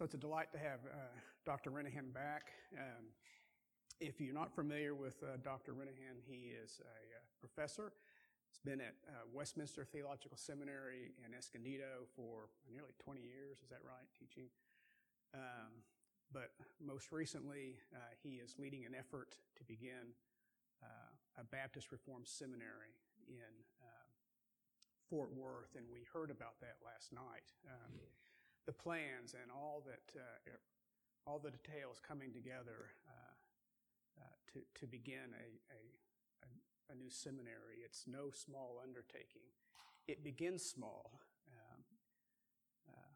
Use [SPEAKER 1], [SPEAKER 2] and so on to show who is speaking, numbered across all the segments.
[SPEAKER 1] So it's a delight to have uh, Dr. Renihan back. Um, if you're not familiar with uh, Dr. Renihan, he is a uh, professor. He's been at uh, Westminster Theological Seminary in Escondido for nearly 20 years. Is that right? Teaching. Um, but most recently, uh, he is leading an effort to begin a Baptist Reformed seminary in um, Fort Worth, and we heard about that last night. Um, the plans and all that, uh, all the details coming together uh, uh, to, to begin a, a, a, new seminary. It's no small undertaking. It begins small, um, uh,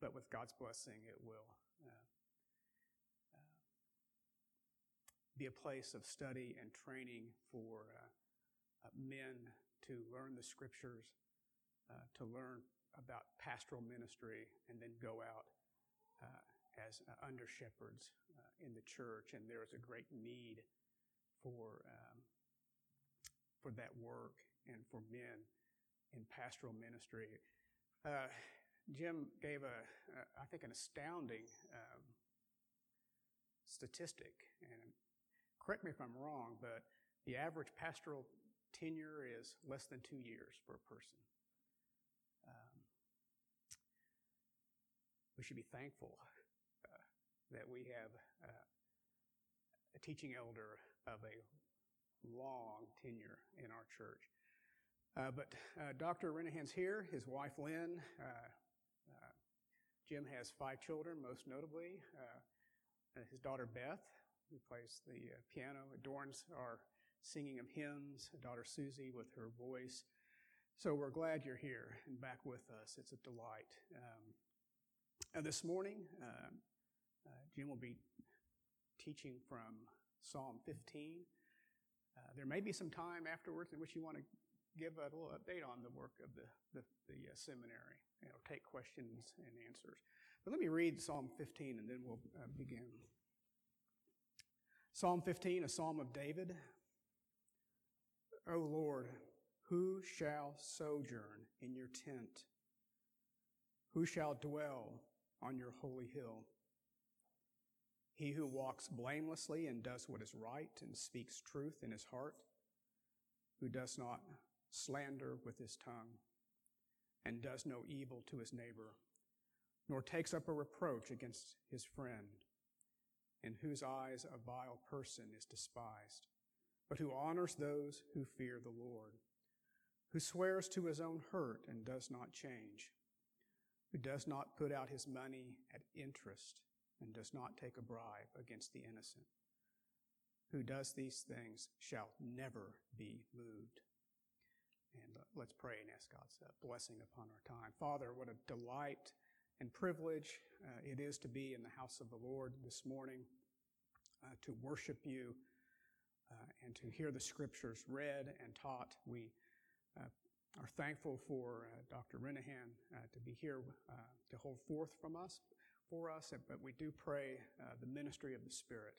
[SPEAKER 1] but with God's blessing, it will uh, uh, be a place of study and training for men to learn the scriptures, to learn about pastoral ministry and then go out uh, as uh, under shepherds uh, in the church. And there is a great need for, um, for that work and for men in pastoral ministry. Uh, Jim gave a, I think, an astounding um, statistic. And correct me if I'm wrong, but the average pastoral tenure is less than two years for a person. We should be thankful uh, that we have uh, a teaching elder of a long tenure in our church. Uh, but uh, Dr. Renihan's here, his wife Lynn. Uh, uh, Jim has five children, most notably his daughter Beth, who plays the piano, adorns our singing of hymns, daughter Susie with her voice. So we're glad you're here and back with us. It's a delight. Um, uh, this morning, uh, uh, Jim will be teaching from Psalm 15. Uh, there may be some time afterwards in which you want to give a little update on the work of the, the, the uh, seminary. You know, take questions and answers. But let me read Psalm 15 and then we'll uh, begin. Psalm 15, a psalm of David. O Lord, who shall sojourn in your tent? Who shall dwell on your holy hill? He who walks blamelessly and does what is right and speaks truth in his heart, who does not slander with his tongue and does no evil to his neighbor, nor takes up a reproach against his friend, in whose eyes a vile person is despised, but who honors those who fear the Lord who swears to his own hurt and does not change, who does not put out his money at interest and does not take a bribe against the innocent, who does these things shall never be moved. And uh, let's pray and ask God's uh, blessing upon our time. Father, what a delight and privilege uh, it is to be in the house of the Lord this morning, uh, to worship you, uh, and to hear the scriptures read and taught. We uh, are thankful for uh, Dr. Renihan uh, to be here to hold forth from us, for us, but we do pray the ministry of the Spirit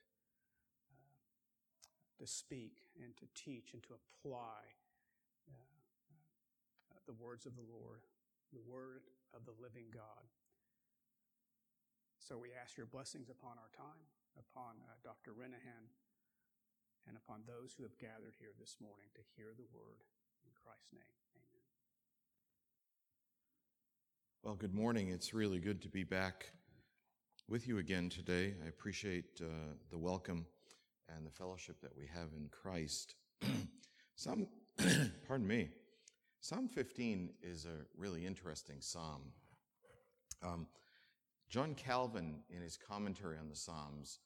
[SPEAKER 1] to speak and to teach and to apply the words of the Lord, the word of the living God. So we ask your blessings upon our time, upon uh, Dr. Renihan, and upon those who have gathered here this morning to hear the word. In Christ's name, amen.
[SPEAKER 2] Well, good morning. It's really good to be back with you again today. I appreciate uh, the welcome and the fellowship that we have in Christ. Psalm, pardon me, Psalm 15 is a really interesting psalm. Um, John Calvin, in his commentary on the Psalms,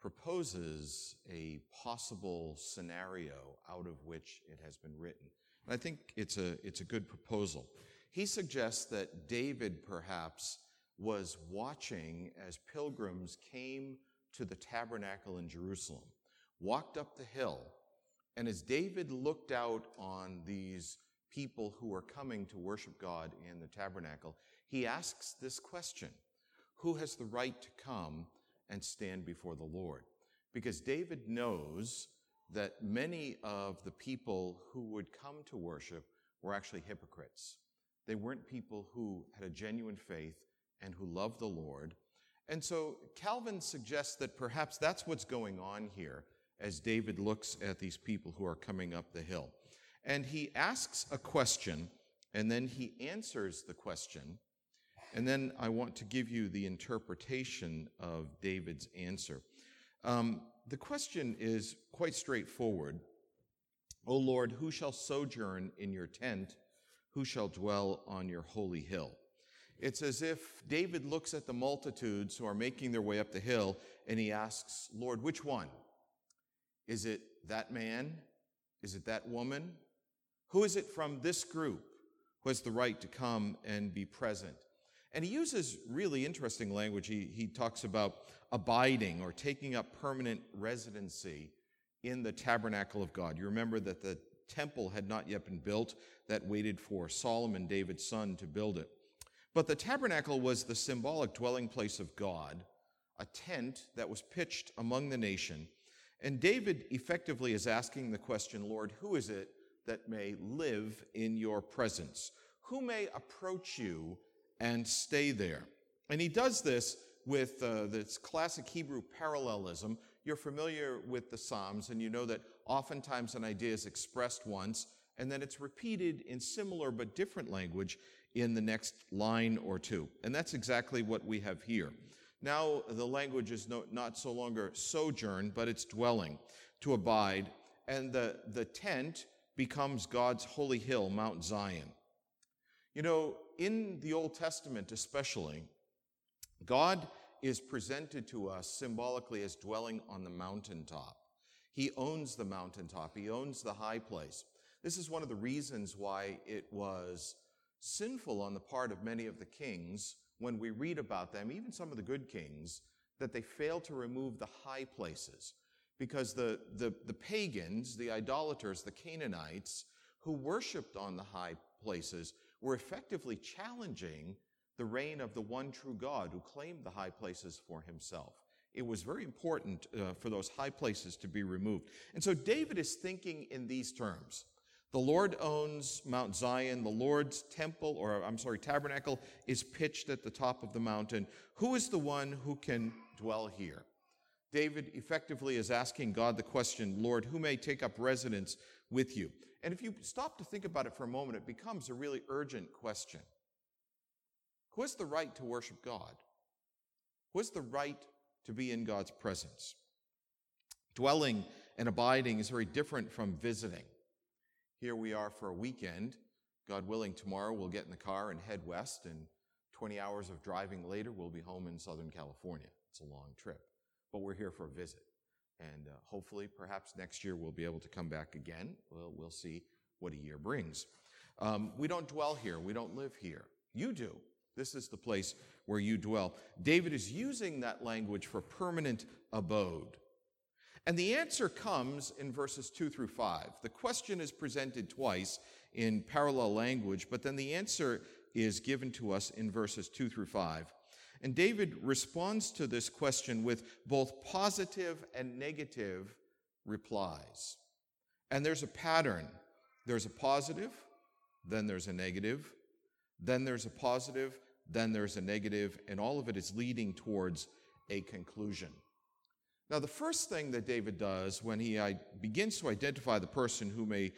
[SPEAKER 2] proposes a possible scenario out of which it has been written. I think it's a, it's a good proposal. He suggests that David perhaps was watching as pilgrims came to the tabernacle in Jerusalem, walked up the hill, and as David looked out on these people who are coming to worship God in the tabernacle, he asks this question, who has the right to come and stand before the Lord? Because David knows that many of the people who would come to worship were actually hypocrites. They weren't people who had a genuine faith and who loved the Lord. And so Calvin suggests that perhaps that's what's going on here as David looks at these people who are coming up the hill. And he asks a question, and then he answers the question. And then I want to give you the interpretation of David's answer. Um, the question is quite straightforward O Lord, who shall sojourn in your tent? Who shall dwell on your holy hill? It's as if David looks at the multitudes who are making their way up the hill and he asks, Lord, which one? Is it that man? Is it that woman? Who is it from this group who has the right to come and be present? And he uses really interesting language. He, he talks about abiding or taking up permanent residency in the tabernacle of God. You remember that the temple had not yet been built, that waited for Solomon, David's son, to build it. But the tabernacle was the symbolic dwelling place of God, a tent that was pitched among the nation. And David effectively is asking the question Lord, who is it that may live in your presence? Who may approach you and stay there? And he does this with uh, this classic Hebrew parallelism. You're familiar with the Psalms, and you know that oftentimes an idea is expressed once, and then it's repeated in similar but different language in the next line or two. And that's exactly what we have here. Now the language is no, not so longer sojourn, but it's dwelling, to abide, and the, the tent becomes God's holy hill, Mount Zion. You know, in the Old Testament especially, God is presented to us symbolically as dwelling on the mountaintop. He owns the mountaintop, He owns the high place. This is one of the reasons why it was sinful on the part of many of the kings when we read about them, even some of the good kings, that they failed to remove the high places. Because the, the, the pagans, the idolaters, the Canaanites, who worshiped on the high places, were effectively challenging the reign of the one true God who claimed the high places for himself. It was very important uh, for those high places to be removed. And so David is thinking in these terms. The Lord owns Mount Zion. The Lord's temple, or I'm sorry, tabernacle, is pitched at the top of the mountain. Who is the one who can dwell here? David effectively is asking God the question, Lord, who may take up residence with you? And if you stop to think about it for a moment, it becomes a really urgent question. Who has the right to worship God? Who has the right to be in God's presence? Dwelling and abiding is very different from visiting. Here we are for a weekend. God willing, tomorrow we'll get in the car and head west, and 20 hours of driving later, we'll be home in Southern California. It's a long trip, but we're here for a visit. And uh, hopefully, perhaps next year we'll be able to come back again. Well, we'll see what a year brings. Um, we don't dwell here, we don't live here. You do. This is the place where you dwell. David is using that language for permanent abode. And the answer comes in verses 2 through 5. The question is presented twice in parallel language, but then the answer is given to us in verses 2 through 5. And David responds to this question with both positive and negative replies. And there's a pattern there's a positive, then there's a negative, then there's a positive, then there's a negative, and all of it is leading towards a conclusion. Now, the first thing that David does when he begins to identify the person who may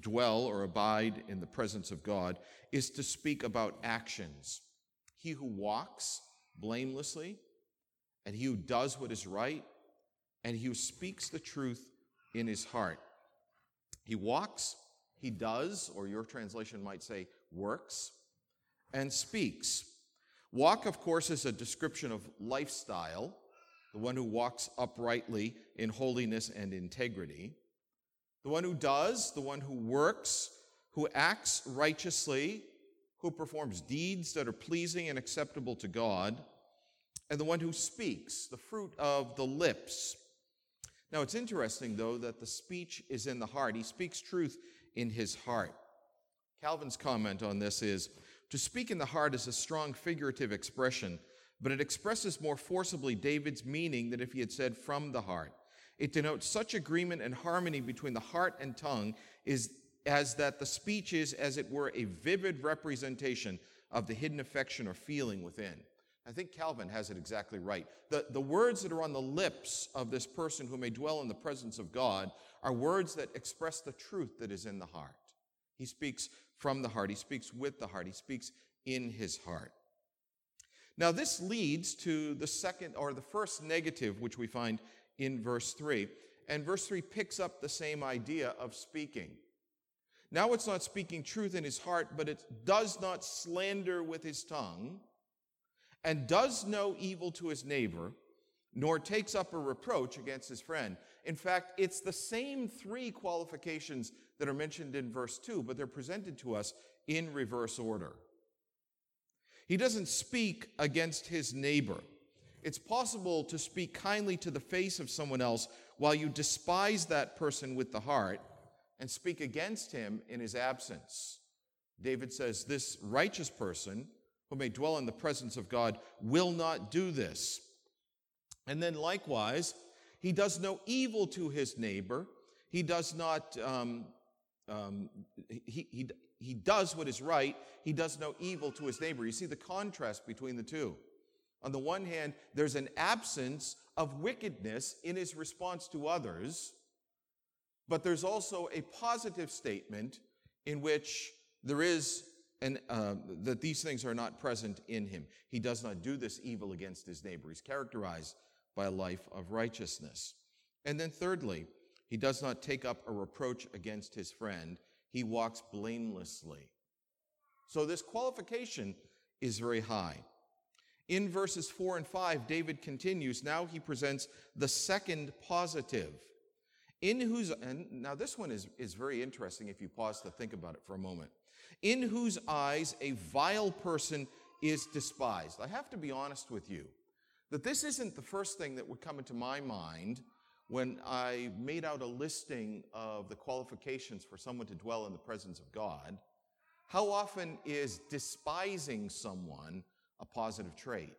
[SPEAKER 2] dwell or abide in the presence of God is to speak about actions. He who walks blamelessly, and he who does what is right, and he who speaks the truth in his heart. He walks, he does, or your translation might say works, and speaks. Walk, of course, is a description of lifestyle, the one who walks uprightly in holiness and integrity. The one who does, the one who works, who acts righteously, who performs deeds that are pleasing and acceptable to God, and the one who speaks, the fruit of the lips. Now, it's interesting, though, that the speech is in the heart. He speaks truth in his heart. Calvin's comment on this is to speak in the heart is a strong figurative expression, but it expresses more forcibly David's meaning than if he had said from the heart. It denotes such agreement and harmony between the heart and tongue is, as that the speech is, as it were, a vivid representation of the hidden affection or feeling within. I think Calvin has it exactly right. The, the words that are on the lips of this person who may dwell in the presence of God are words that express the truth that is in the heart. He speaks from the heart, he speaks with the heart, he speaks in his heart. Now, this leads to the second or the first negative, which we find in verse 3. And verse 3 picks up the same idea of speaking. Now it's not speaking truth in his heart, but it does not slander with his tongue and does no evil to his neighbor, nor takes up a reproach against his friend. In fact, it's the same three qualifications that are mentioned in verse 2, but they're presented to us in reverse order. He doesn't speak against his neighbor. It's possible to speak kindly to the face of someone else while you despise that person with the heart and speak against him in his absence. David says, This righteous person who may dwell in the presence of God will not do this. And then likewise, he does no evil to his neighbor. He does not, um, um, he, he, he does what is right. He does no evil to his neighbor. You see the contrast between the two. On the one hand, there's an absence of wickedness in his response to others, but there's also a positive statement in which there is and uh, that these things are not present in him. He does not do this evil against his neighbor. He's characterized by a life of righteousness. And then, thirdly, he does not take up a reproach against his friend. He walks blamelessly. So, this qualification is very high. In verses 4 and 5, David continues. Now he presents the second positive. In whose, and now this one is, is very interesting if you pause to think about it for a moment in whose eyes a vile person is despised. I have to be honest with you that this isn't the first thing that would come into my mind when I made out a listing of the qualifications for someone to dwell in the presence of God. How often is despising someone a positive trait?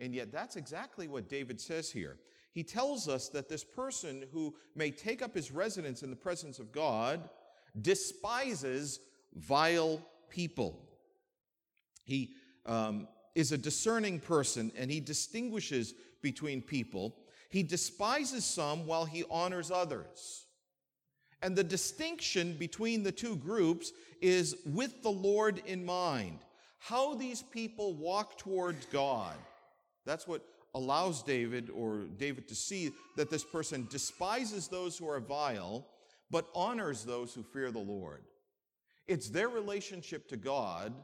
[SPEAKER 2] And yet, that's exactly what David says here. He tells us that this person who may take up his residence in the presence of God despises vile people. He um, is a discerning person and he distinguishes between people. He despises some while he honors others. And the distinction between the two groups is with the Lord in mind. How these people walk towards God. That's what allows David or David to see that this person despises those who are vile, but honors those who fear the Lord. It's their relationship to God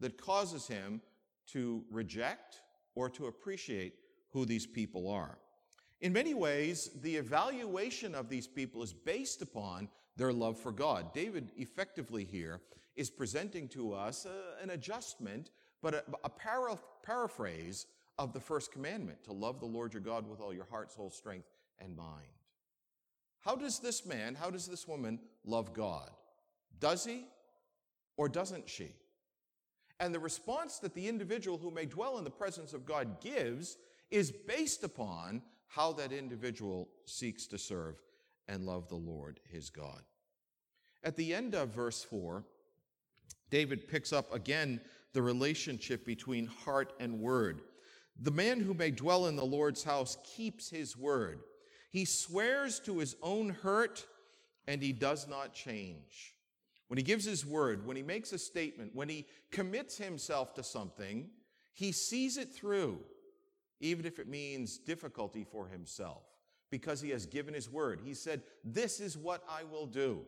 [SPEAKER 2] that causes him to reject or to appreciate who these people are. In many ways, the evaluation of these people is based upon their love for God. David effectively here is presenting to us a, an adjustment, but a, a para, paraphrase of the first commandment to love the Lord your God with all your heart, soul, strength, and mind. How does this man, how does this woman love God? Does he or doesn't she? And the response that the individual who may dwell in the presence of God gives is based upon how that individual seeks to serve and love the Lord his God. At the end of verse 4, David picks up again the relationship between heart and word. The man who may dwell in the Lord's house keeps his word. He swears to his own hurt and he does not change. When he gives his word, when he makes a statement, when he commits himself to something, he sees it through, even if it means difficulty for himself, because he has given his word. He said, This is what I will do.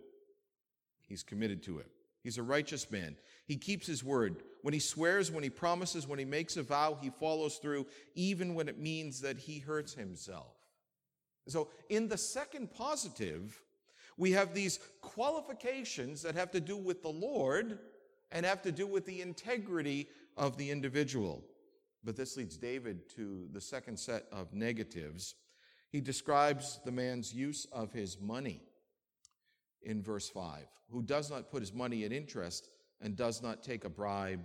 [SPEAKER 2] He's committed to it. He's a righteous man. He keeps his word. When he swears, when he promises, when he makes a vow, he follows through, even when it means that he hurts himself. So, in the second positive, we have these qualifications that have to do with the Lord and have to do with the integrity of the individual. But this leads David to the second set of negatives. He describes the man's use of his money in verse 5, who does not put his money at interest and does not take a bribe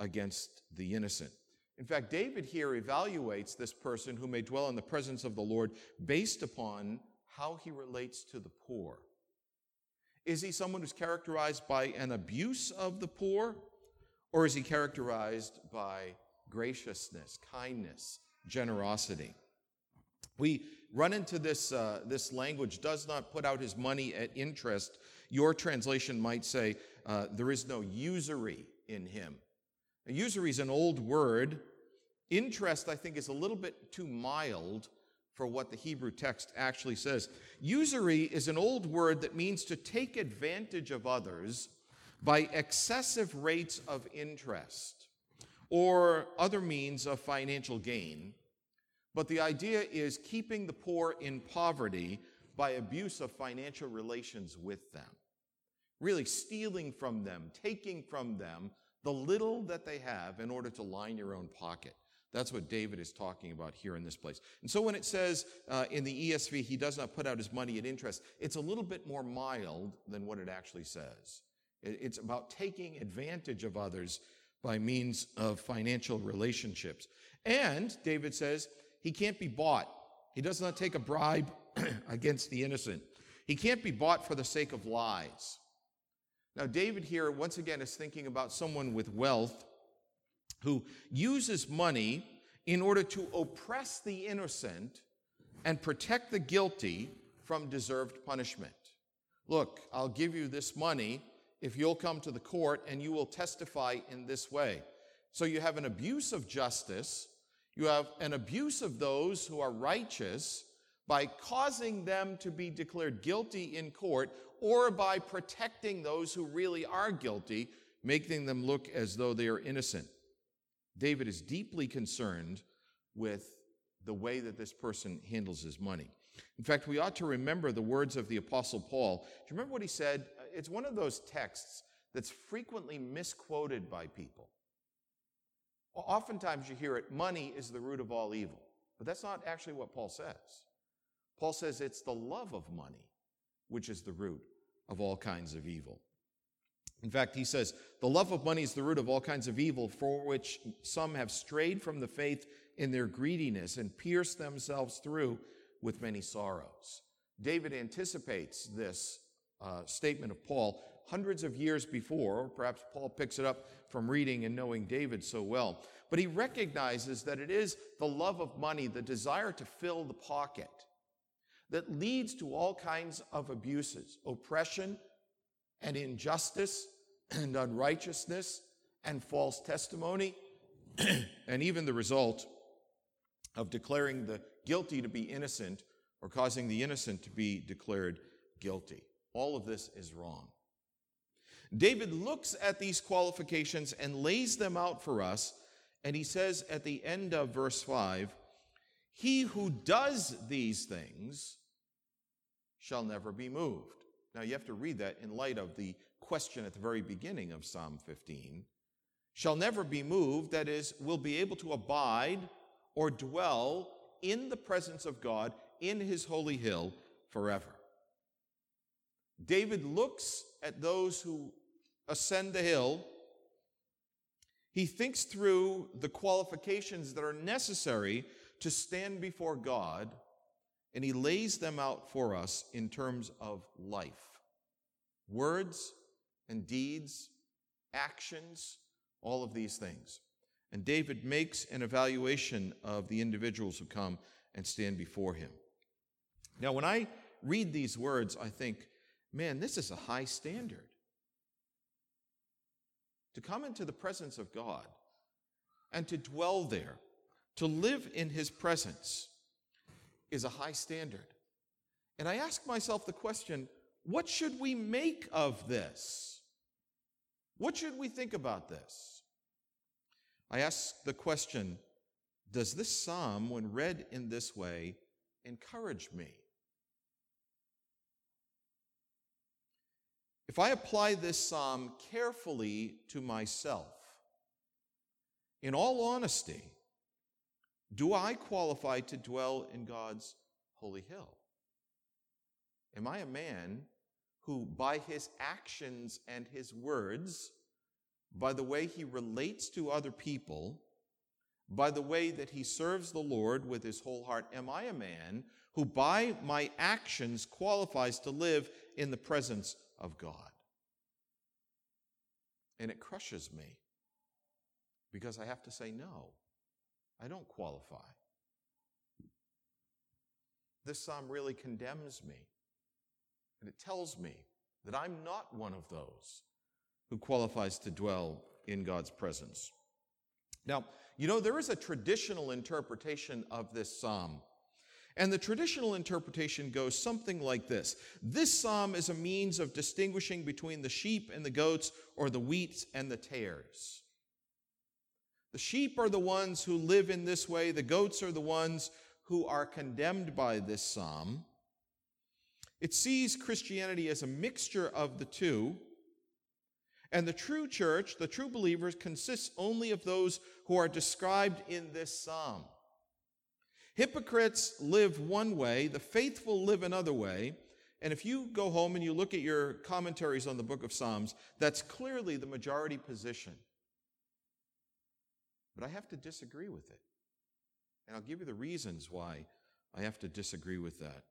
[SPEAKER 2] against the innocent. In fact, David here evaluates this person who may dwell in the presence of the Lord based upon how he relates to the poor. Is he someone who's characterized by an abuse of the poor, or is he characterized by graciousness, kindness, generosity. We run into this, uh, this language, does not put out his money at interest. Your translation might say, uh, there is no usury in him. Now, usury is an old word. Interest, I think, is a little bit too mild for what the Hebrew text actually says. Usury is an old word that means to take advantage of others by excessive rates of interest or other means of financial gain. But the idea is keeping the poor in poverty by abuse of financial relations with them. Really stealing from them, taking from them the little that they have in order to line your own pocket. That's what David is talking about here in this place. And so when it says uh, in the ESV, he does not put out his money at interest, it's a little bit more mild than what it actually says. It's about taking advantage of others by means of financial relationships. And David says he can't be bought. He does not take a bribe against the innocent. He can't be bought for the sake of lies. Now, David here, once again, is thinking about someone with wealth who uses money in order to oppress the innocent and protect the guilty from deserved punishment. Look, I'll give you this money if you'll come to the court and you will testify in this way. So you have an abuse of justice, you have an abuse of those who are righteous by causing them to be declared guilty in court or by protecting those who really are guilty, making them look as though they are innocent. David is deeply concerned with the way that this person handles his money. In fact, we ought to remember the words of the Apostle Paul. Do you remember what he said? Uh, it's one of those texts that's frequently misquoted by people. Oftentimes you hear it money is the root of all evil. But that's not actually what Paul says. Paul says it's the love of money which is the root of all kinds of evil. In fact, he says, the love of money is the root of all kinds of evil, for which some have strayed from the faith in their greediness and pierced themselves through with many sorrows. David anticipates this uh, statement of Paul hundreds of years before, or perhaps Paul picks it up from reading and knowing David so well. But he recognizes that it is the love of money, the desire to fill the pocket, that leads to all kinds of abuses, oppression and injustice and unrighteousness and false testimony, and even the result of declaring the guilty to be innocent or causing the innocent to be declared guilty. All of this is wrong. David looks at these qualifications and lays them out for us, and he says at the end of verse 5 He who does these things shall never be moved. Now you have to read that in light of the question at the very beginning of Psalm 15. Shall never be moved, that is, will be able to abide or dwell in the presence of God in his holy hill forever. David looks at those who ascend the hill. He thinks through the qualifications that are necessary to stand before God, and he lays them out for us in terms of life words and deeds, actions, all of these things. And David makes an evaluation of the individuals who come and stand before him. Now, when I read these words, I think, man, this is a high standard. To come into the presence of God and to dwell there, to live in his presence, is a high standard. And I ask myself the question what should we make of this? What should we think about this? I ask the question Does this psalm, when read in this way, encourage me? If I apply this psalm carefully to myself, in all honesty, do I qualify to dwell in God's holy hill? Am I a man who, by his actions and his words, by the way he relates to other people, by the way that he serves the Lord with his whole heart, am I a man who, by my actions, qualifies to live in the presence of God. And it crushes me because I have to say, no, I don't qualify. This psalm really condemns me. And it tells me that I'm not one of those who qualifies to dwell in God's presence. Now, you know, there is a traditional interpretation of this psalm. And the traditional interpretation goes something like this This psalm is a means of distinguishing between the sheep and the goats, or the wheat and the tares. The sheep are the ones who live in this way, the goats are the ones who are condemned by this psalm. It sees Christianity as a mixture of the two. And the true church, the true believers, consists only of those who are described in this psalm. Hypocrites live one way, the faithful live another way. And if you go home and you look at your commentaries on the book of Psalms, that's clearly the majority position. But I have to disagree with it. And I'll give you the reasons why I have to disagree with that.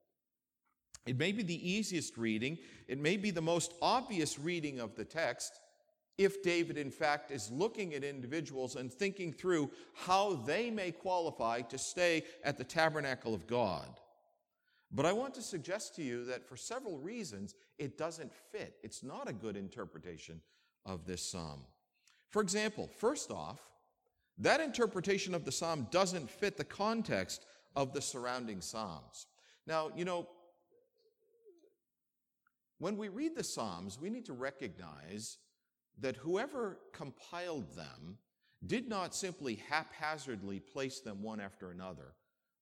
[SPEAKER 2] It may be the easiest reading, it may be the most obvious reading of the text, if David, in fact, is looking at individuals and thinking through how they may qualify to stay at the tabernacle of God. But I want to suggest to you that for several reasons, it doesn't fit. It's not a good interpretation of this psalm. For example, first off, that interpretation of the psalm doesn't fit the context of the surrounding psalms. Now, you know, when we read the Psalms, we need to recognize that whoever compiled them did not simply haphazardly place them one after another,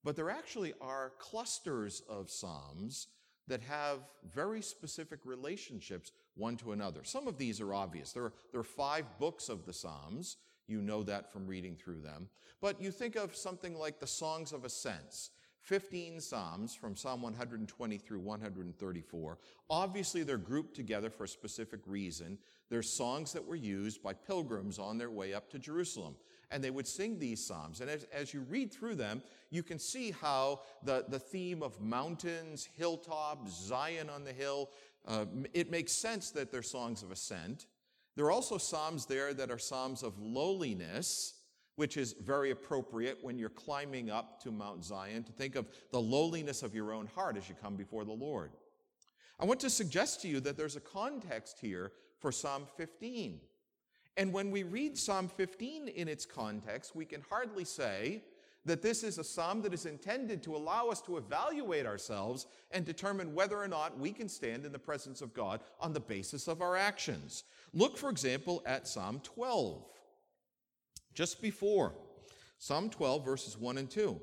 [SPEAKER 2] but there actually are clusters of Psalms that have very specific relationships one to another. Some of these are obvious. There are, there are five books of the Psalms. You know that from reading through them. But you think of something like the Songs of Ascents. 15 Psalms from Psalm 120 through 134. Obviously, they're grouped together for a specific reason. They're songs that were used by pilgrims on their way up to Jerusalem. And they would sing these Psalms. And as, as you read through them, you can see how the, the theme of mountains, hilltops, Zion on the hill, uh, it makes sense that they're songs of ascent. There are also Psalms there that are Psalms of lowliness which is very appropriate when you're climbing up to Mount Zion to think of the lowliness of your own heart as you come before the Lord. I want to suggest to you that there's a context here for Psalm 15. And when we read Psalm 15 in its context, we can hardly say that this is a psalm that is intended to allow us to evaluate ourselves and determine whether or not we can stand in the presence of God on the basis of our actions. Look, for example, at Psalm 12 just before Psalm 12, verses 1 and 2.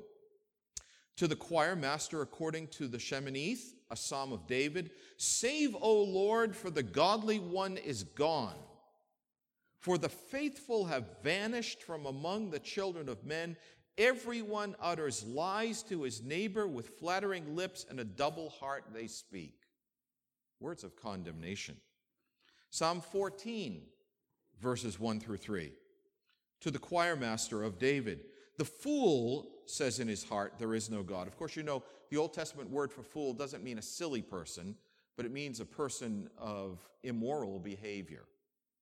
[SPEAKER 2] To the choir master, according to the Sheminith, a psalm of David, Save, O Lord, for the godly one is gone. For the faithful have vanished from among the children of men. Everyone utters lies to his neighbor with flattering lips, and a double heart they speak. Words of condemnation. Psalm 14, verses 1 through 3 to the choir master of David. The fool says in his heart, There is no God. Of course, you know the Old Testament word for fool doesn't mean a silly person, but it means a person of immoral behavior.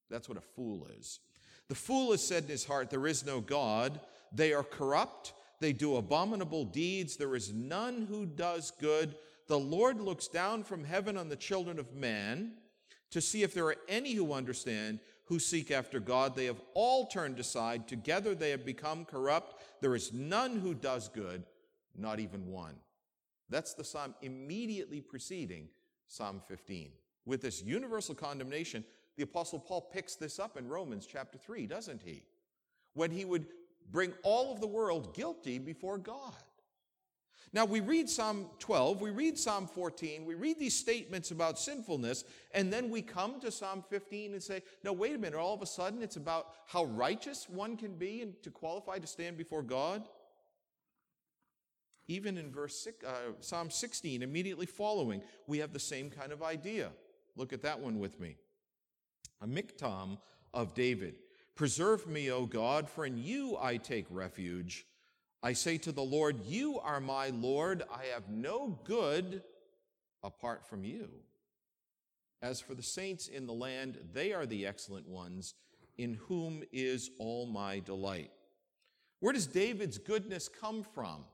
[SPEAKER 2] That's what a fool is. The fool has said in his heart, There is no God. They are corrupt. They do abominable deeds. There is none who does good. The Lord looks down from heaven on the children of man to see if there are any who understand, who seek after God. They have all turned aside. Together they have become corrupt. There is none who does good, not even one. That's the psalm immediately preceding Psalm 15. With this universal condemnation, the Apostle Paul picks this up in Romans chapter 3, doesn't he? When he would bring all of the world guilty before God. Now, we read Psalm 12, we read Psalm 14, we read these statements about sinfulness, and then we come to Psalm 15 and say, no, wait a minute, all of a sudden it's about how righteous one can be and to qualify to stand before God? Even in verse six, uh, Psalm 16, immediately following, we have the same kind of idea. Look at that one with me. A miktam of David. Preserve me, O God, for in you I take refuge. I say to the Lord, You are my Lord. I have no good apart from you. As for the saints in the land, they are the excellent ones. in whom is all my delight. Where does David's goodness come from?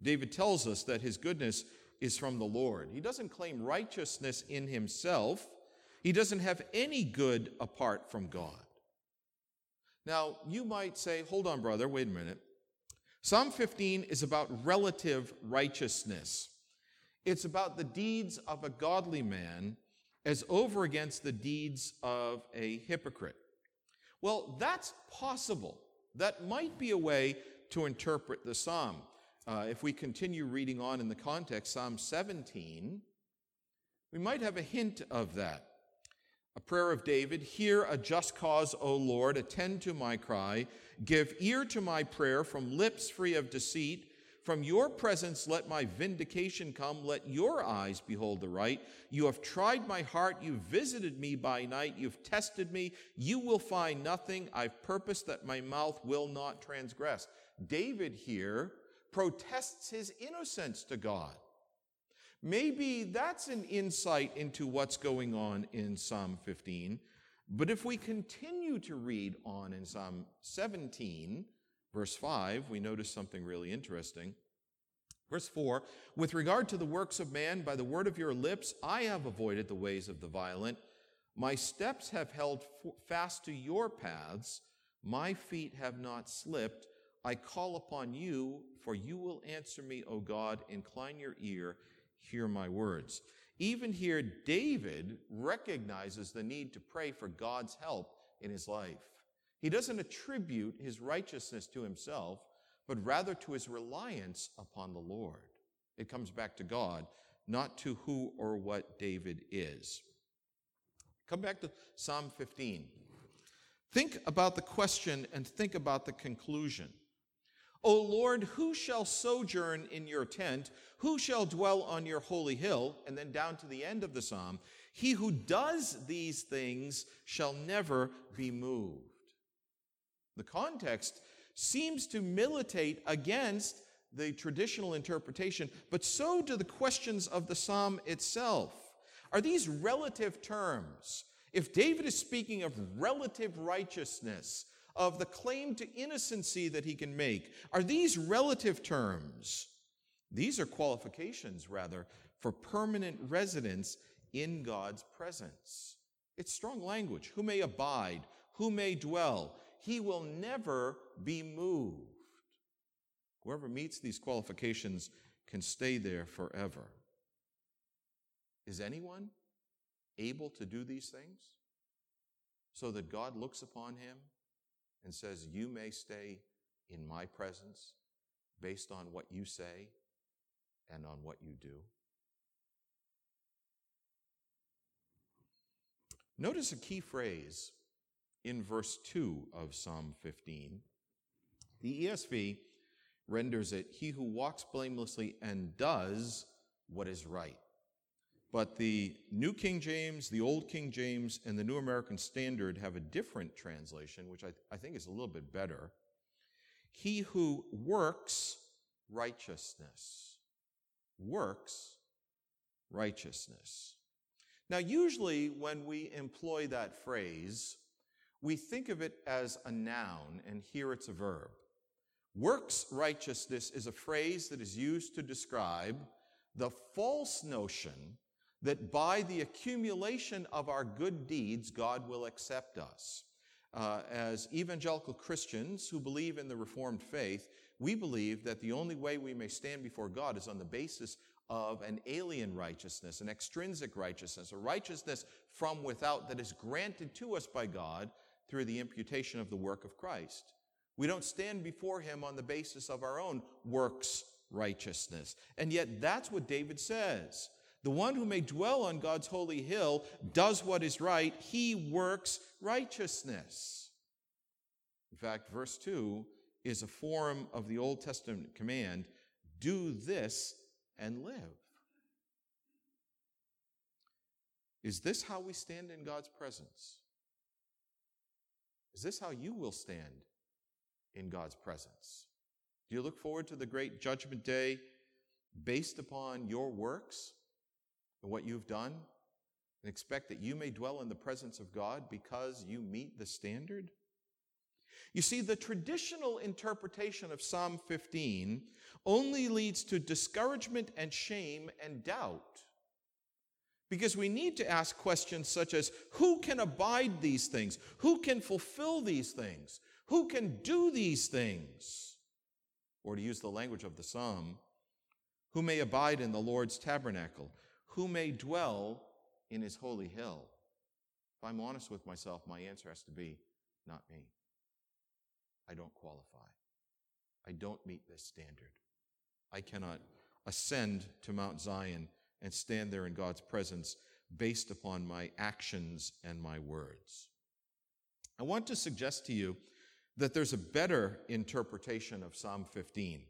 [SPEAKER 2] David tells us that his goodness is from the Lord. He doesn't claim righteousness in himself, he doesn't have any good apart from God. Now, you might say, hold on, brother, wait a minute. Psalm 15 is about relative righteousness. It's about the deeds of a godly man as over against the deeds of a hypocrite. Well, that's possible. That might be a way to interpret the psalm. Uh, if we continue reading on in the context, Psalm 17, we might have a hint of that. A prayer of David Hear a just cause, O Lord, attend to my cry, give ear to my prayer from lips free of deceit. From your presence let my vindication come. Let your eyes behold the right. You have tried my heart. You've visited me by night. You've tested me. You will find nothing. I've purposed that my mouth will not transgress. David here protests his innocence to God. Maybe that's an insight into what's going on in Psalm 15. But if we continue to read on in Psalm 17, verse 5, we notice something really interesting. Verse 4 With regard to the works of man, by the word of your lips, I have avoided the ways of the violent. My steps have held fast to your paths. My feet have not slipped. I call upon you, for you will answer me, O God. Incline your ear hear my words. Even here, David recognizes the need to pray for God's help in his life. He doesn't attribute his righteousness to himself, but rather to his reliance upon the Lord. It comes back to God, not to who or what David is. Come back to Psalm 15. Think about the question and think about the conclusion. O Lord, who shall sojourn in your tent? Who shall dwell on your holy hill? And then down to the end of the psalm, he who does these things shall never be moved. The context seems to militate against the traditional interpretation, but so do the questions of the psalm itself. Are these relative terms? If David is speaking of relative righteousness, of the claim to innocency that he can make. Are these relative terms? These are qualifications, rather, for permanent residence in God's presence. It's strong language. Who may abide? Who may dwell? He will never be moved. Whoever meets these qualifications can stay there forever. Is anyone able to do these things so that God looks upon him and says, You may stay in my presence based on what you say and on what you do. Notice a key phrase in verse 2 of Psalm 15. The ESV renders it, He who walks blamelessly and does what is right. But the New King James, the Old King James, and the New American Standard have a different translation, which I, I think is a little bit better. He who works righteousness. Works righteousness. Now, usually when we employ that phrase, we think of it as a noun, and here it's a verb. Works righteousness is a phrase that is used to describe the false notion that by the accumulation of our good deeds, God will accept us. Uh, as evangelical Christians who believe in the Reformed faith, we believe that the only way we may stand before God is on the basis of an alien righteousness, an extrinsic righteousness, a righteousness from without that is granted to us by God through the imputation of the work of Christ. We don't stand before Him on the basis of our own works righteousness. And yet that's what David says. The one who may dwell on God's holy hill does what is right. He works righteousness. In fact, verse 2 is a form of the Old Testament command do this and live. Is this how we stand in God's presence? Is this how you will stand in God's presence? Do you look forward to the great judgment day based upon your works? And what you've done and expect that you may dwell in the presence of God because you meet the standard? You see, the traditional interpretation of Psalm 15 only leads to discouragement and shame and doubt. Because we need to ask questions such as who can abide these things? Who can fulfill these things? Who can do these things? Or to use the language of the psalm, who may abide in the Lord's tabernacle? Who may dwell in his holy hill? If I'm honest with myself, my answer has to be not me. I don't qualify. I don't meet this standard. I cannot ascend to Mount Zion and stand there in God's presence based upon my actions and my words. I want to suggest to you that there's a better interpretation of Psalm 15.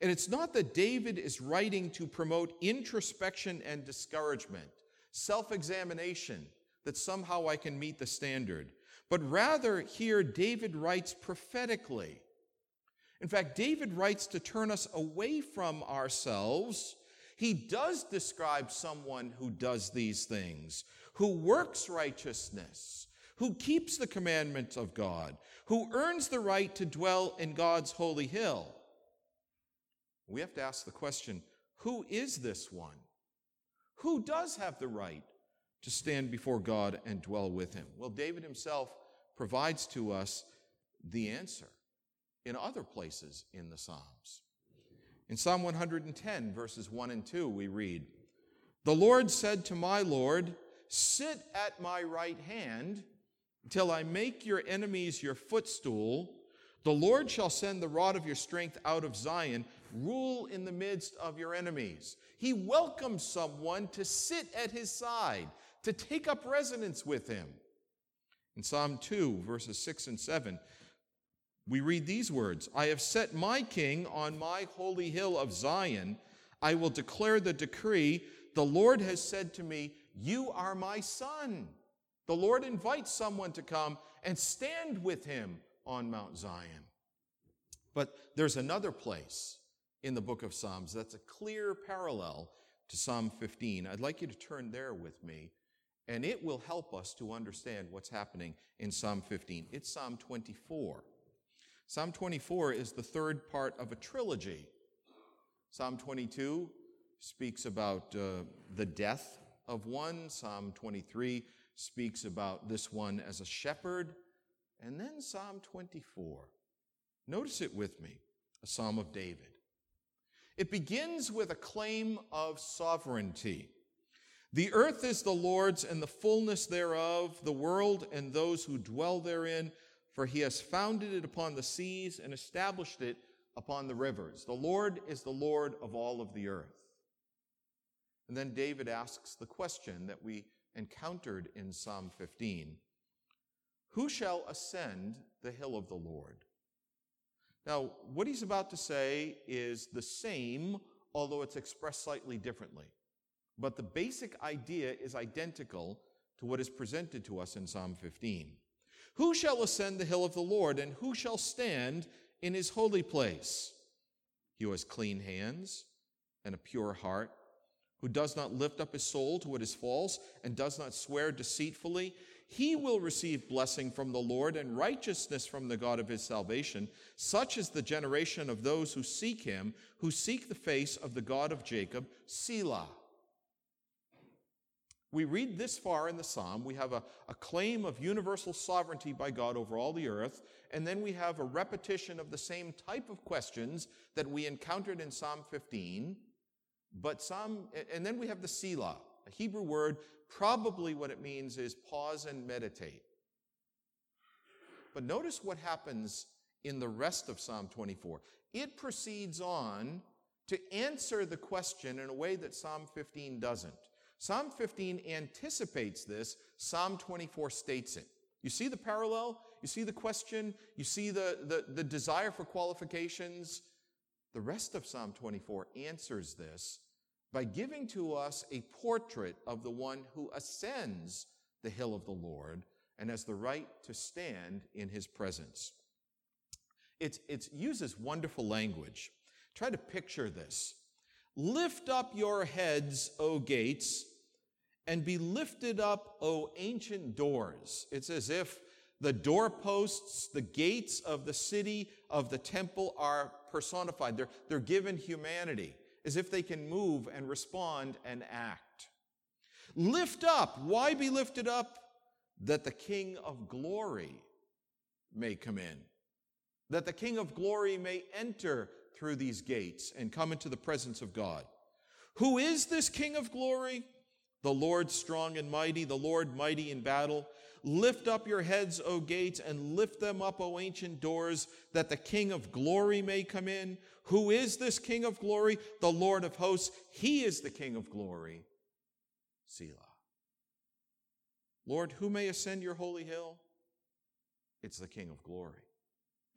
[SPEAKER 2] And it's not that David is writing to promote introspection and discouragement, self examination, that somehow I can meet the standard, but rather here David writes prophetically. In fact, David writes to turn us away from ourselves. He does describe someone who does these things, who works righteousness, who keeps the commandments of God, who earns the right to dwell in God's holy hill. We have to ask the question who is this one? Who does have the right to stand before God and dwell with him? Well, David himself provides to us the answer in other places in the Psalms. In Psalm 110, verses 1 and 2, we read, The Lord said to my Lord, Sit at my right hand until I make your enemies your footstool. The Lord shall send the rod of your strength out of Zion, rule in the midst of your enemies. He welcomes someone to sit at his side, to take up residence with him. In Psalm 2, verses 6 and 7, we read these words I have set my king on my holy hill of Zion. I will declare the decree. The Lord has said to me, You are my son. The Lord invites someone to come and stand with him on Mount Zion. But there's another place in the book of Psalms that's a clear parallel to Psalm 15. I'd like you to turn there with me and it will help us to understand what's happening in Psalm 15. It's Psalm 24. Psalm 24 is the third part of a trilogy. Psalm 22 speaks about uh, the death of one, Psalm 23 speaks about this one as a shepherd, and then Psalm 24. Notice it with me, a psalm of David. It begins with a claim of sovereignty. The earth is the Lord's and the fullness thereof, the world and those who dwell therein, for he has founded it upon the seas and established it upon the rivers. The Lord is the Lord of all of the earth. And then David asks the question that we encountered in Psalm 15 Who shall ascend the hill of the Lord? Now, what he's about to say is the same, although it's expressed slightly differently. But the basic idea is identical to what is presented to us in Psalm 15. Who shall ascend the hill of the Lord, and who shall stand in his holy place? He who has clean hands and a pure heart, who does not lift up his soul to what is false, and does not swear deceitfully, he will receive blessing from the Lord and righteousness from the God of his salvation. Such is the generation of those who seek him, who seek the face of the God of Jacob, Selah. We read this far in the psalm. We have a, a, claim of universal sovereignty by God over all the earth, and then we have a repetition of the same type of questions that we encountered in Psalm 15. But Psalm, and then we have the Selah, a Hebrew word. Probably what it means is pause and meditate. But notice what happens in the rest of Psalm 24. It proceeds on to answer the question in a way that Psalm 15 doesn't. Psalm 15 anticipates this, Psalm 24 states it. You see the parallel? You see the question? You see the, the, the desire for qualifications? The rest of Psalm 24 answers this by giving to us a portrait of the one who ascends the hill of the Lord and has the right to stand in his presence. It uses wonderful language. Try to picture this. Lift up your heads, O gates, and be lifted up, O ancient doors. It's as if the doorposts, the gates of the city of the temple are personified. They're, they're given humanity as if they can move and respond and act. Lift up. Why be lifted up? That the King of glory may come in. That the King of glory may enter through these gates and come into the presence of God. Who is this King of glory? The Lord strong and mighty, the Lord mighty in battle. Lift up your heads, O gates, and lift them up, O ancient doors, that the King of glory may come in. Who is this King of glory? The Lord of hosts. He is the King of glory. Selah. Lord, who may ascend your holy hill? It's the King of glory.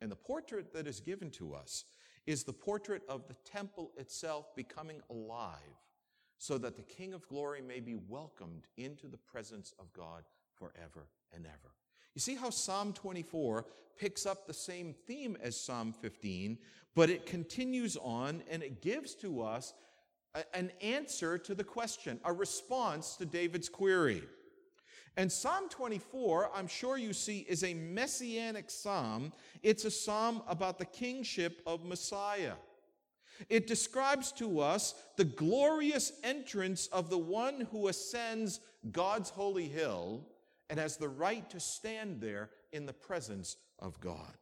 [SPEAKER 2] And the portrait that is given to us is the portrait of the temple itself becoming alive so that the King of glory may be welcomed into the presence of God forever and ever. You see how Psalm 24 picks up the same theme as Psalm 15, but it continues on and it gives to us a, an answer to the question, a response to David's query. And Psalm 24, I'm sure you see, is a messianic psalm. It's a psalm about the kingship of Messiah. It describes to us the glorious entrance of the one who ascends God's holy hill and has the right to stand there in the presence of God.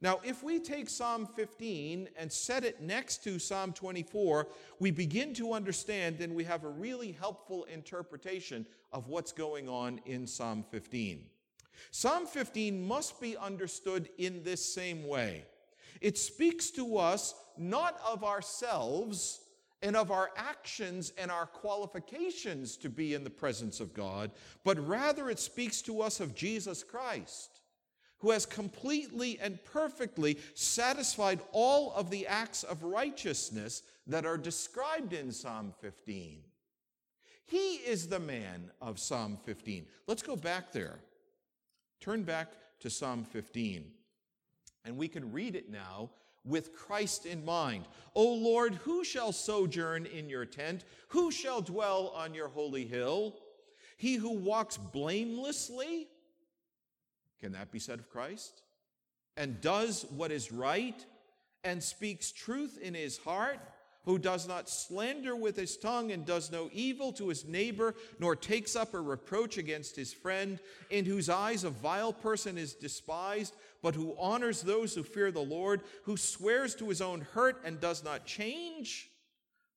[SPEAKER 2] Now, if we take Psalm 15 and set it next to Psalm 24, we begin to understand and we have a really helpful interpretation of what's going on in Psalm 15. Psalm 15 must be understood in this same way. It speaks to us not of ourselves and of our actions and our qualifications to be in the presence of God, but rather it speaks to us of Jesus Christ, who has completely and perfectly satisfied all of the acts of righteousness that are described in Psalm 15. He is the man of Psalm 15. Let's go back there. Turn back to Psalm 15. And we can read it now with Christ in mind. O Lord, who shall sojourn in your tent? Who shall dwell on your holy hill? He who walks blamelessly? Can that be said of Christ? And does what is right and speaks truth in his heart? who does not slander with his tongue and does no evil to his neighbor, nor takes up a reproach against his friend, in whose eyes a vile person is despised, but who honors those who fear the Lord, who swears to his own hurt and does not change,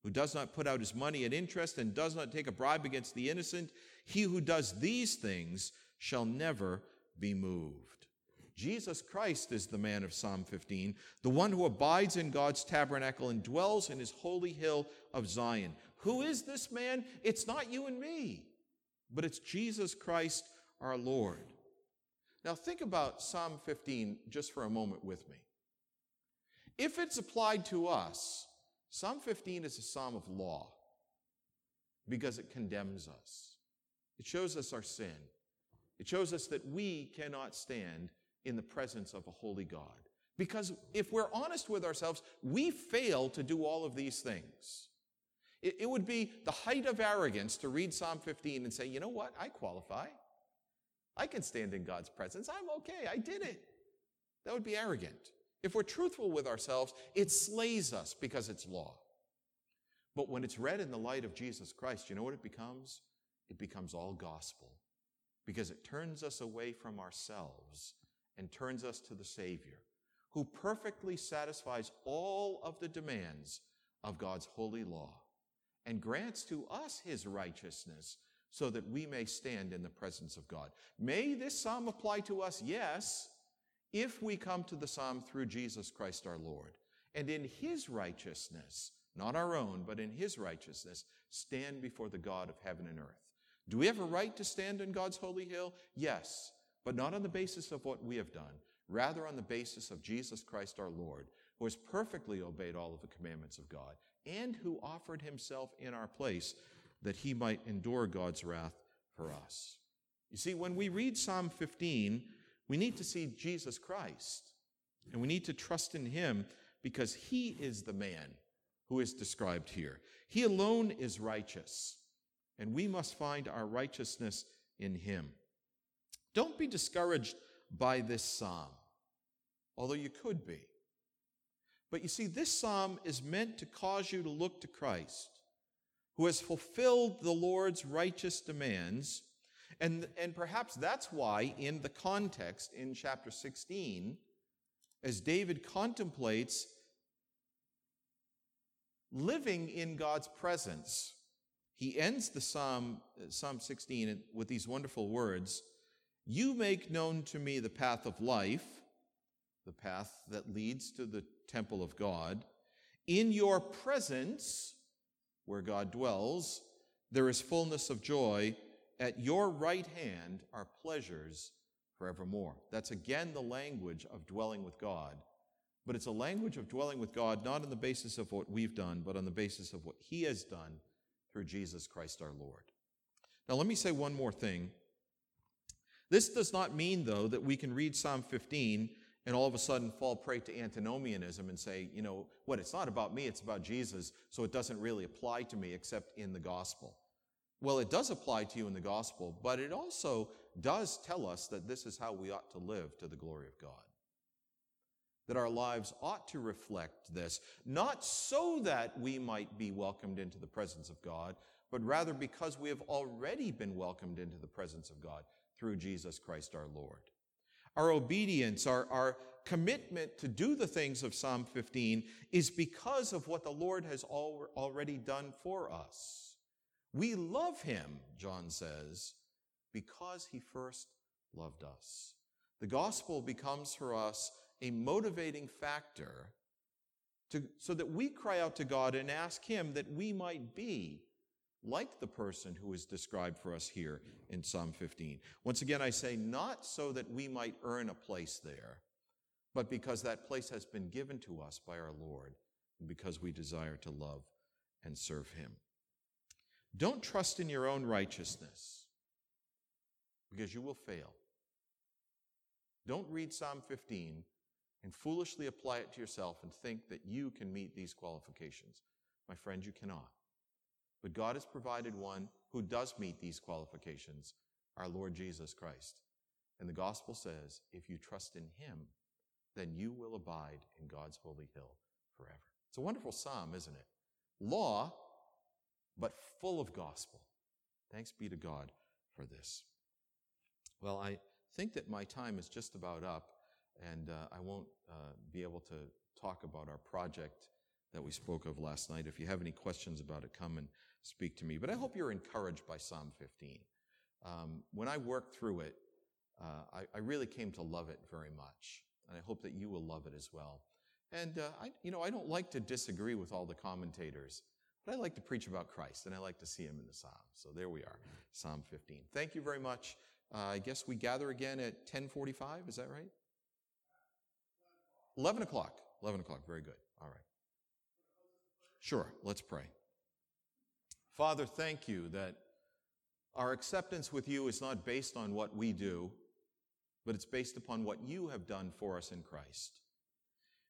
[SPEAKER 2] who does not put out his money at interest and does not take a bribe against the innocent, he who does these things shall never be moved. Jesus Christ is the man of Psalm 15, the one who abides in God's tabernacle and dwells in his holy hill of Zion. Who is this man? It's not you and me, but it's Jesus Christ our Lord. Now think about Psalm 15 just for a moment with me. If it's applied to us, Psalm 15 is a psalm of law because it condemns us. It shows us our sin. It shows us that we cannot stand in the presence of a holy God. Because if we're honest with ourselves, we fail to do all of these things. It, it, would be the height of arrogance to read Psalm 15 and say, you know what? I qualify. I can stand in God's presence. I'm okay. I did it. That would be arrogant. If we're truthful with ourselves, it slays us because it's law. But when it's read in the light of Jesus Christ, you know what it becomes? It becomes all gospel because it turns us away from ourselves and turns us to the Savior, who perfectly satisfies all of the demands of God's holy law and grants to us his righteousness so that we may stand in the presence of God. May this psalm apply to us? Yes, if we come to the psalm through Jesus Christ our Lord and in his righteousness, not our own, but in his righteousness, stand before the God of heaven and earth. Do we have a right to stand in God's holy hill? Yes but not on the basis of what we have done, rather on the basis of Jesus Christ our Lord, who has perfectly obeyed all of the commandments of God and who offered himself in our place that he might endure God's wrath for us. You see, when we read Psalm 15, we need to see Jesus Christ and we need to trust in him because he is the man who is described here. He alone is righteous, and we must find our righteousness in him. Don't be discouraged by this psalm, although you could be. But you see, this psalm is meant to cause you to look to Christ, who has fulfilled the Lord's righteous demands. And, and perhaps that's why, in the context in chapter 16, as David contemplates living in God's presence, he ends the Psalm, Psalm 16 with these wonderful words You make known to me the path of life, the path that leads to the temple of God. In your presence, where God dwells, there is fullness of joy. At your right hand are pleasures forevermore. That's again the language of dwelling with God. But it's a language of dwelling with God not on the basis of what we've done, but on the basis of what He has done through Jesus Christ our Lord. Now, let me say one more thing. This does not mean, though, that we can read Psalm 15 and all of a sudden fall prey to antinomianism and say, you know, what, it's not about me, it's about Jesus, so it doesn't really apply to me except in the gospel. Well, it does apply to you in the gospel, but it also does tell us that this is how we ought to live to the glory of God that our lives ought to reflect this, not so that we might be welcomed into the presence of God, but rather because we have already been welcomed into the presence of God through Jesus Christ our Lord. Our obedience, our, our commitment to do the things of Psalm 15 is because of what the Lord has al- already done for us. We love him, John says, because he first loved us. The gospel becomes for us a motivating factor to, so that we cry out to God and ask Him that we might be like the person who is described for us here in Psalm 15. Once again, I say not so that we might earn a place there, but because that place has been given to us by our Lord and because we desire to love and serve Him. Don't trust in your own righteousness because you will fail. Don't read Psalm 15 and foolishly apply it to yourself and think that you can meet these qualifications. My friend, you cannot. But God has provided one who does meet these qualifications, our Lord Jesus Christ. And the gospel says, if you trust in him, then you will abide in God's holy hill forever. It's a wonderful psalm, isn't it? Law, but full of gospel. Thanks be to God for this. Well, I think that my time is just about up and uh, I won't uh, be able to talk about our project that we spoke of last night. If you have any questions about it, come and speak to me. But I hope you're encouraged by Psalm 15. Um, when I worked through it, uh, I, I, really came to love it very much, and I hope that you will love it as well. And uh, I, you know, I don't like to disagree with all the commentators, but I like to preach about Christ, and I like to see Him in the Psalm. So there we are, Psalm 15. Thank you very much. Uh, I guess we gather again at 10:45. Is that right? 11 o'clock. 11 o'clock. Very good. All right. Sure. Let's pray. Father, thank you that our acceptance with you is not based on what we do, but it's based upon what you have done for us in Christ.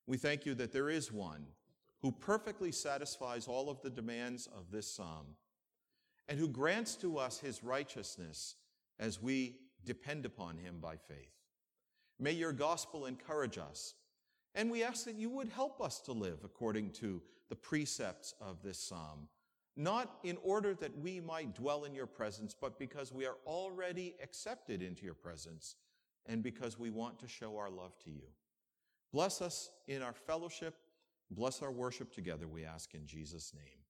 [SPEAKER 2] We thank you that there is one who perfectly satisfies all of the demands of this psalm and who grants to us his righteousness as we depend upon him by faith. May your gospel encourage us and we ask that you would help us to live according to the precepts of this psalm, not in order that we might dwell in your presence, but because we are already accepted into your presence and because we want to show our love to you. Bless us in our fellowship. Bless our worship together, we ask in Jesus' name.